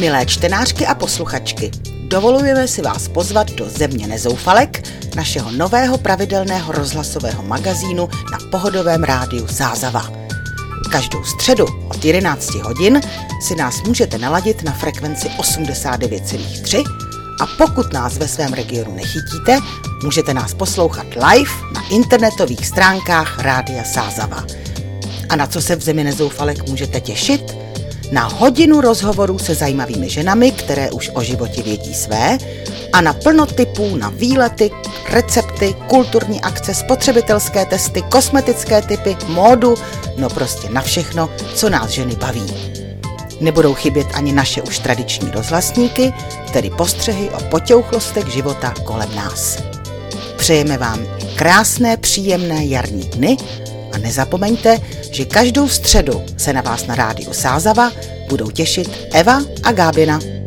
Milé čtenářky a posluchačky, dovolujeme si vás pozvat do Země nezoufalek, našeho nového pravidelného rozhlasového magazínu na pohodovém rádiu Zázava. Každou středu od 11 hodin si nás můžete naladit na frekvenci 89,3 a pokud nás ve svém regionu nechytíte, můžete nás poslouchat live na internetových stránkách Rádia Sázava. A na co se v Zemi nezoufalek můžete těšit? Na hodinu rozhovorů se zajímavými ženami, které už o životě vědí své, a na plno typů na výlety, recepty, kulturní akce, spotřebitelské testy, kosmetické typy, módu, no prostě na všechno, co nás ženy baví. Nebudou chybět ani naše už tradiční rozhlasníky, tedy postřehy o potěuchlostech života kolem nás. Přejeme vám krásné, příjemné jarní dny nezapomeňte, že každou středu se na vás na rádiu Sázava budou těšit Eva a Gábina.